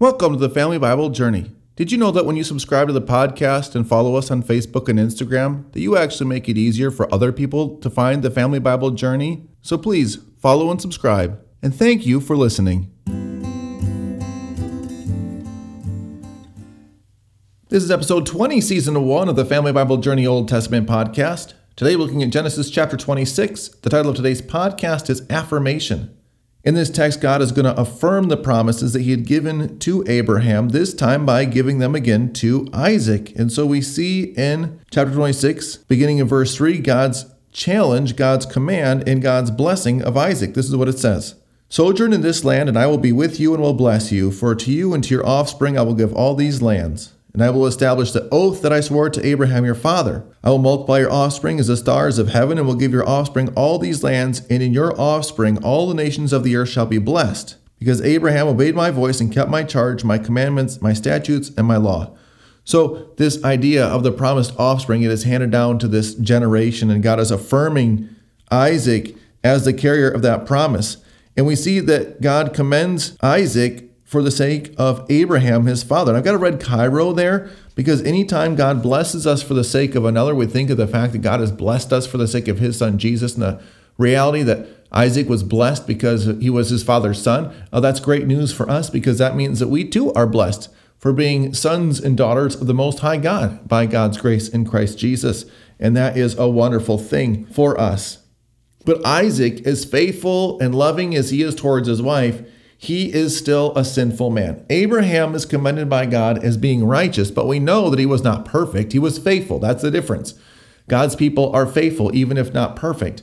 Welcome to the Family Bible Journey. Did you know that when you subscribe to the podcast and follow us on Facebook and Instagram, that you actually make it easier for other people to find the Family Bible Journey? So please follow and subscribe. And thank you for listening. This is episode 20, season 1 of the Family Bible Journey Old Testament podcast. Today, we're looking at Genesis chapter 26. The title of today's podcast is Affirmation. In this text, God is going to affirm the promises that he had given to Abraham, this time by giving them again to Isaac. And so we see in chapter 26, beginning in verse 3, God's challenge, God's command, and God's blessing of Isaac. This is what it says Sojourn in this land, and I will be with you and will bless you. For to you and to your offspring I will give all these lands. And I will establish the oath that I swore to Abraham your father. I will multiply your offspring as the stars of heaven, and will give your offspring all these lands, and in your offspring all the nations of the earth shall be blessed. Because Abraham obeyed my voice and kept my charge, my commandments, my statutes, and my law. So, this idea of the promised offspring, it is handed down to this generation, and God is affirming Isaac as the carrier of that promise. And we see that God commends Isaac for the sake of Abraham, his father. And I've got a red Chi-Rho there because anytime God blesses us for the sake of another, we think of the fact that God has blessed us for the sake of his son Jesus and the reality that Isaac was blessed because he was his father's son. Oh, that's great news for us because that means that we too are blessed for being sons and daughters of the Most High God by God's grace in Christ Jesus. And that is a wonderful thing for us. But Isaac, as faithful and loving as he is towards his wife, he is still a sinful man. Abraham is commended by God as being righteous, but we know that he was not perfect. He was faithful. That's the difference. God's people are faithful, even if not perfect.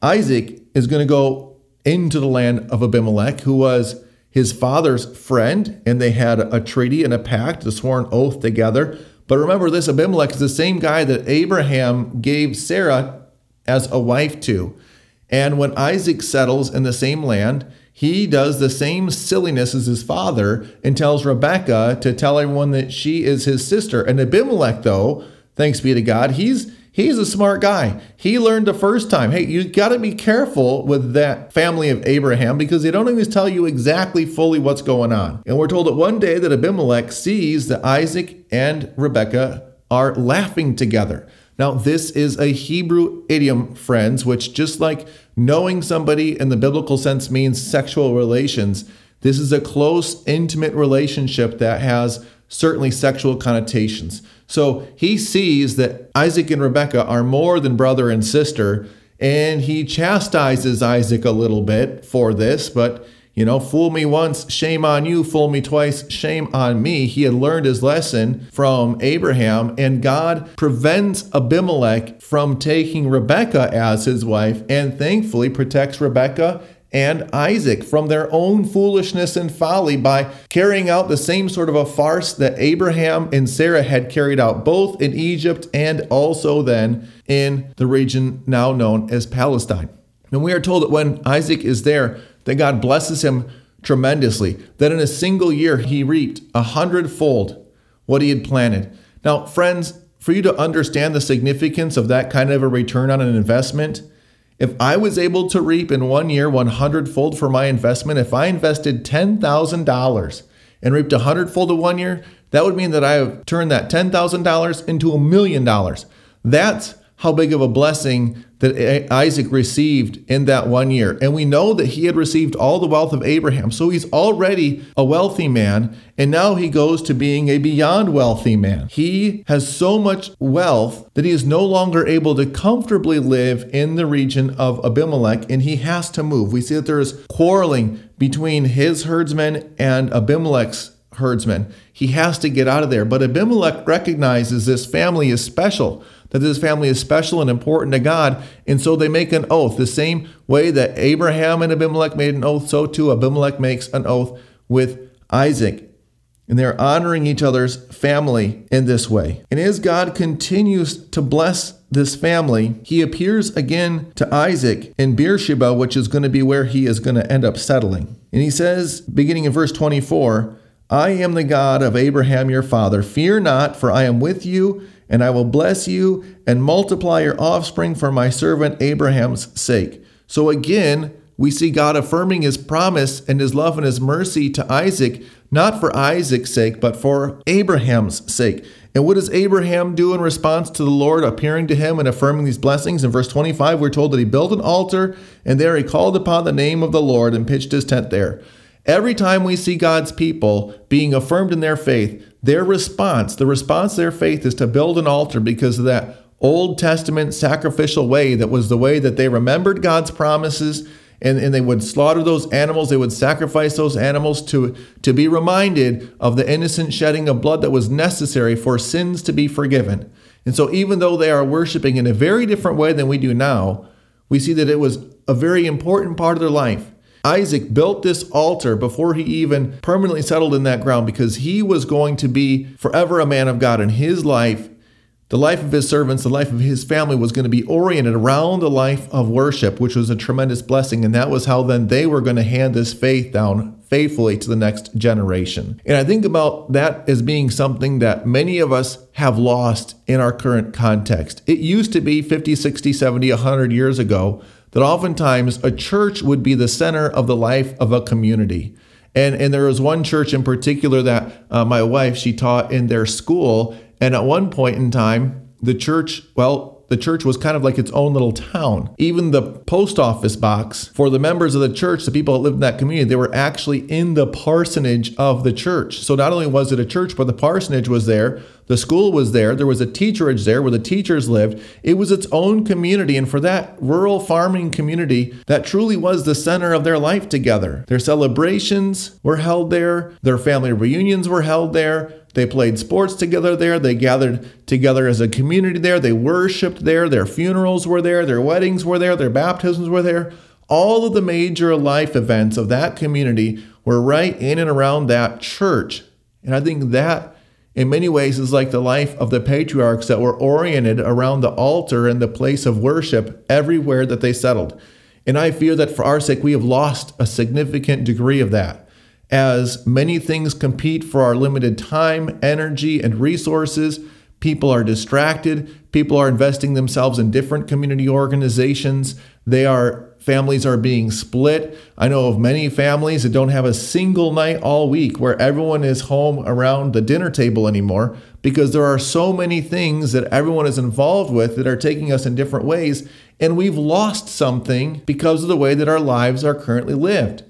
Isaac is going to go into the land of Abimelech, who was his father's friend, and they had a treaty and a pact, a sworn oath together. But remember, this Abimelech is the same guy that Abraham gave Sarah as a wife to. And when Isaac settles in the same land, he does the same silliness as his father and tells Rebecca to tell everyone that she is his sister. And Abimelech, though, thanks be to God, he's he's a smart guy. He learned the first time. Hey, you got to be careful with that family of Abraham because they don't always tell you exactly fully what's going on. And we're told that one day that Abimelech sees that Isaac and Rebekah are laughing together. Now, this is a Hebrew idiom, friends, which just like knowing somebody in the biblical sense means sexual relations, this is a close, intimate relationship that has certainly sexual connotations. So he sees that Isaac and Rebekah are more than brother and sister, and he chastises Isaac a little bit for this, but you know, fool me once, shame on you. Fool me twice, shame on me. He had learned his lesson from Abraham, and God prevents Abimelech from taking Rebekah as his wife, and thankfully protects Rebekah and Isaac from their own foolishness and folly by carrying out the same sort of a farce that Abraham and Sarah had carried out both in Egypt and also then in the region now known as Palestine. And we are told that when Isaac is there, that God blesses him tremendously, that in a single year he reaped a hundredfold what he had planted. Now, friends, for you to understand the significance of that kind of a return on an investment, if I was able to reap in one year 100 fold for my investment, if I invested $10,000 and reaped a hundredfold in one year, that would mean that I have turned that $10,000 into a million dollars. That's how big of a blessing that Isaac received in that one year. And we know that he had received all the wealth of Abraham. So he's already a wealthy man. And now he goes to being a beyond wealthy man. He has so much wealth that he is no longer able to comfortably live in the region of Abimelech and he has to move. We see that there is quarreling between his herdsmen and Abimelech's herdsmen. He has to get out of there. But Abimelech recognizes this family is special that this family is special and important to God. And so they make an oath. The same way that Abraham and Abimelech made an oath, so too Abimelech makes an oath with Isaac. And they're honoring each other's family in this way. And as God continues to bless this family, he appears again to Isaac in Beersheba, which is going to be where he is going to end up settling. And he says, beginning in verse 24, I am the God of Abraham your father. Fear not, for I am with you and I will bless you and multiply your offspring for my servant Abraham's sake. So again, we see God affirming his promise and his love and his mercy to Isaac, not for Isaac's sake, but for Abraham's sake. And what does Abraham do in response to the Lord appearing to him and affirming these blessings? In verse 25, we're told that he built an altar and there he called upon the name of the Lord and pitched his tent there. Every time we see God's people being affirmed in their faith, their response, the response their faith is to build an altar because of that Old Testament sacrificial way that was the way that they remembered God's promises and, and they would slaughter those animals. They would sacrifice those animals to, to be reminded of the innocent shedding of blood that was necessary for sins to be forgiven. And so, even though they are worshiping in a very different way than we do now, we see that it was a very important part of their life. Isaac built this altar before he even permanently settled in that ground because he was going to be forever a man of God in his life the life of his servants, the life of his family was going to be oriented around the life of worship, which was a tremendous blessing. And that was how then they were going to hand this faith down faithfully to the next generation. And I think about that as being something that many of us have lost in our current context. It used to be 50, 60, 70, 100 years ago that oftentimes a church would be the center of the life of a community. And, and there was one church in particular that uh, my wife, she taught in their school. And at one point in time, the church, well, the church was kind of like its own little town. Even the post office box for the members of the church, the people that lived in that community, they were actually in the parsonage of the church. So not only was it a church, but the parsonage was there, the school was there, there was a teacherage there where the teachers lived. It was its own community. And for that rural farming community, that truly was the center of their life together. Their celebrations were held there, their family reunions were held there. They played sports together there. They gathered together as a community there. They worshiped there. Their funerals were there. Their weddings were there. Their baptisms were there. All of the major life events of that community were right in and around that church. And I think that, in many ways, is like the life of the patriarchs that were oriented around the altar and the place of worship everywhere that they settled. And I fear that for our sake, we have lost a significant degree of that as many things compete for our limited time, energy, and resources. People are distracted. People are investing themselves in different community organizations. They are families are being split. I know of many families that don't have a single night all week where everyone is home around the dinner table anymore because there are so many things that everyone is involved with that are taking us in different ways and we've lost something because of the way that our lives are currently lived.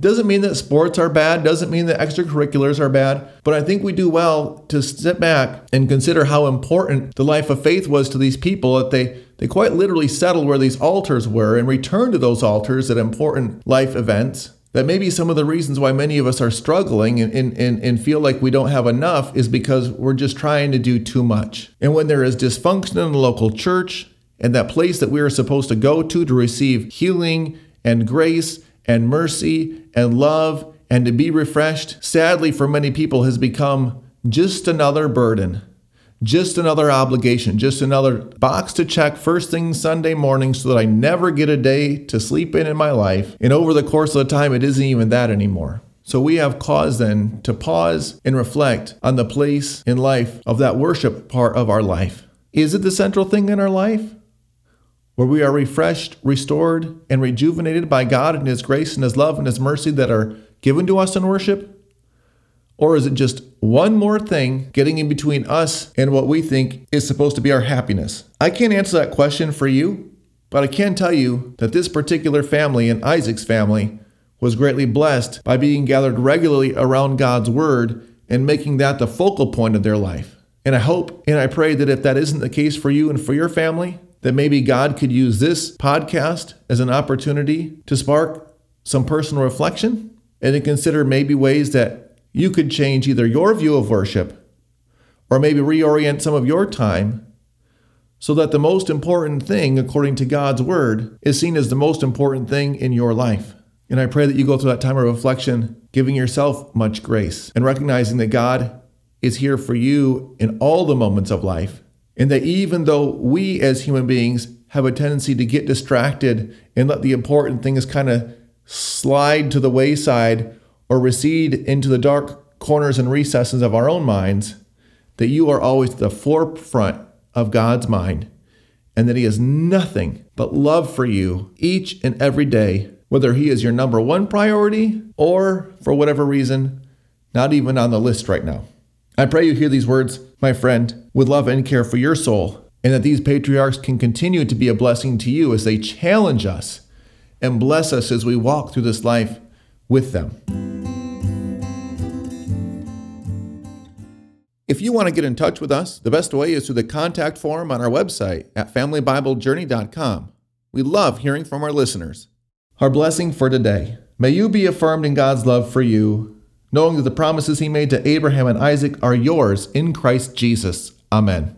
Doesn't mean that sports are bad, doesn't mean that extracurriculars are bad, but I think we do well to sit back and consider how important the life of faith was to these people that they they quite literally settled where these altars were and returned to those altars at important life events. That maybe some of the reasons why many of us are struggling and, and, and feel like we don't have enough is because we're just trying to do too much. And when there is dysfunction in the local church and that place that we are supposed to go to to receive healing and grace and mercy and love and to be refreshed, sadly for many people, has become just another burden, just another obligation, just another box to check first thing Sunday morning so that I never get a day to sleep in in my life. And over the course of the time, it isn't even that anymore. So we have cause then to pause and reflect on the place in life of that worship part of our life. Is it the central thing in our life? where we are refreshed, restored, and rejuvenated by God and His grace and His love and His mercy that are given to us in worship? Or is it just one more thing getting in between us and what we think is supposed to be our happiness? I can't answer that question for you, but I can tell you that this particular family and Isaac's family was greatly blessed by being gathered regularly around God's Word and making that the focal point of their life. And I hope and I pray that if that isn't the case for you and for your family, that maybe God could use this podcast as an opportunity to spark some personal reflection and to consider maybe ways that you could change either your view of worship or maybe reorient some of your time so that the most important thing, according to God's word, is seen as the most important thing in your life. And I pray that you go through that time of reflection, giving yourself much grace and recognizing that God is here for you in all the moments of life and that even though we as human beings have a tendency to get distracted and let the important things kind of slide to the wayside or recede into the dark corners and recesses of our own minds, that you are always at the forefront of God's mind and that He has nothing but love for you each and every day whether He is your number one priority or, for whatever reason, not even on the list right now. I pray you hear these words, my friend, with love and care for your soul, and that these patriarchs can continue to be a blessing to you as they challenge us and bless us as we walk through this life with them. If you want to get in touch with us, the best way is through the contact form on our website at familybiblejourney.com. We love hearing from our listeners. Our blessing for today. May you be affirmed in God's love for you, knowing that the promises he made to Abraham and Isaac are yours in Christ Jesus. Amen.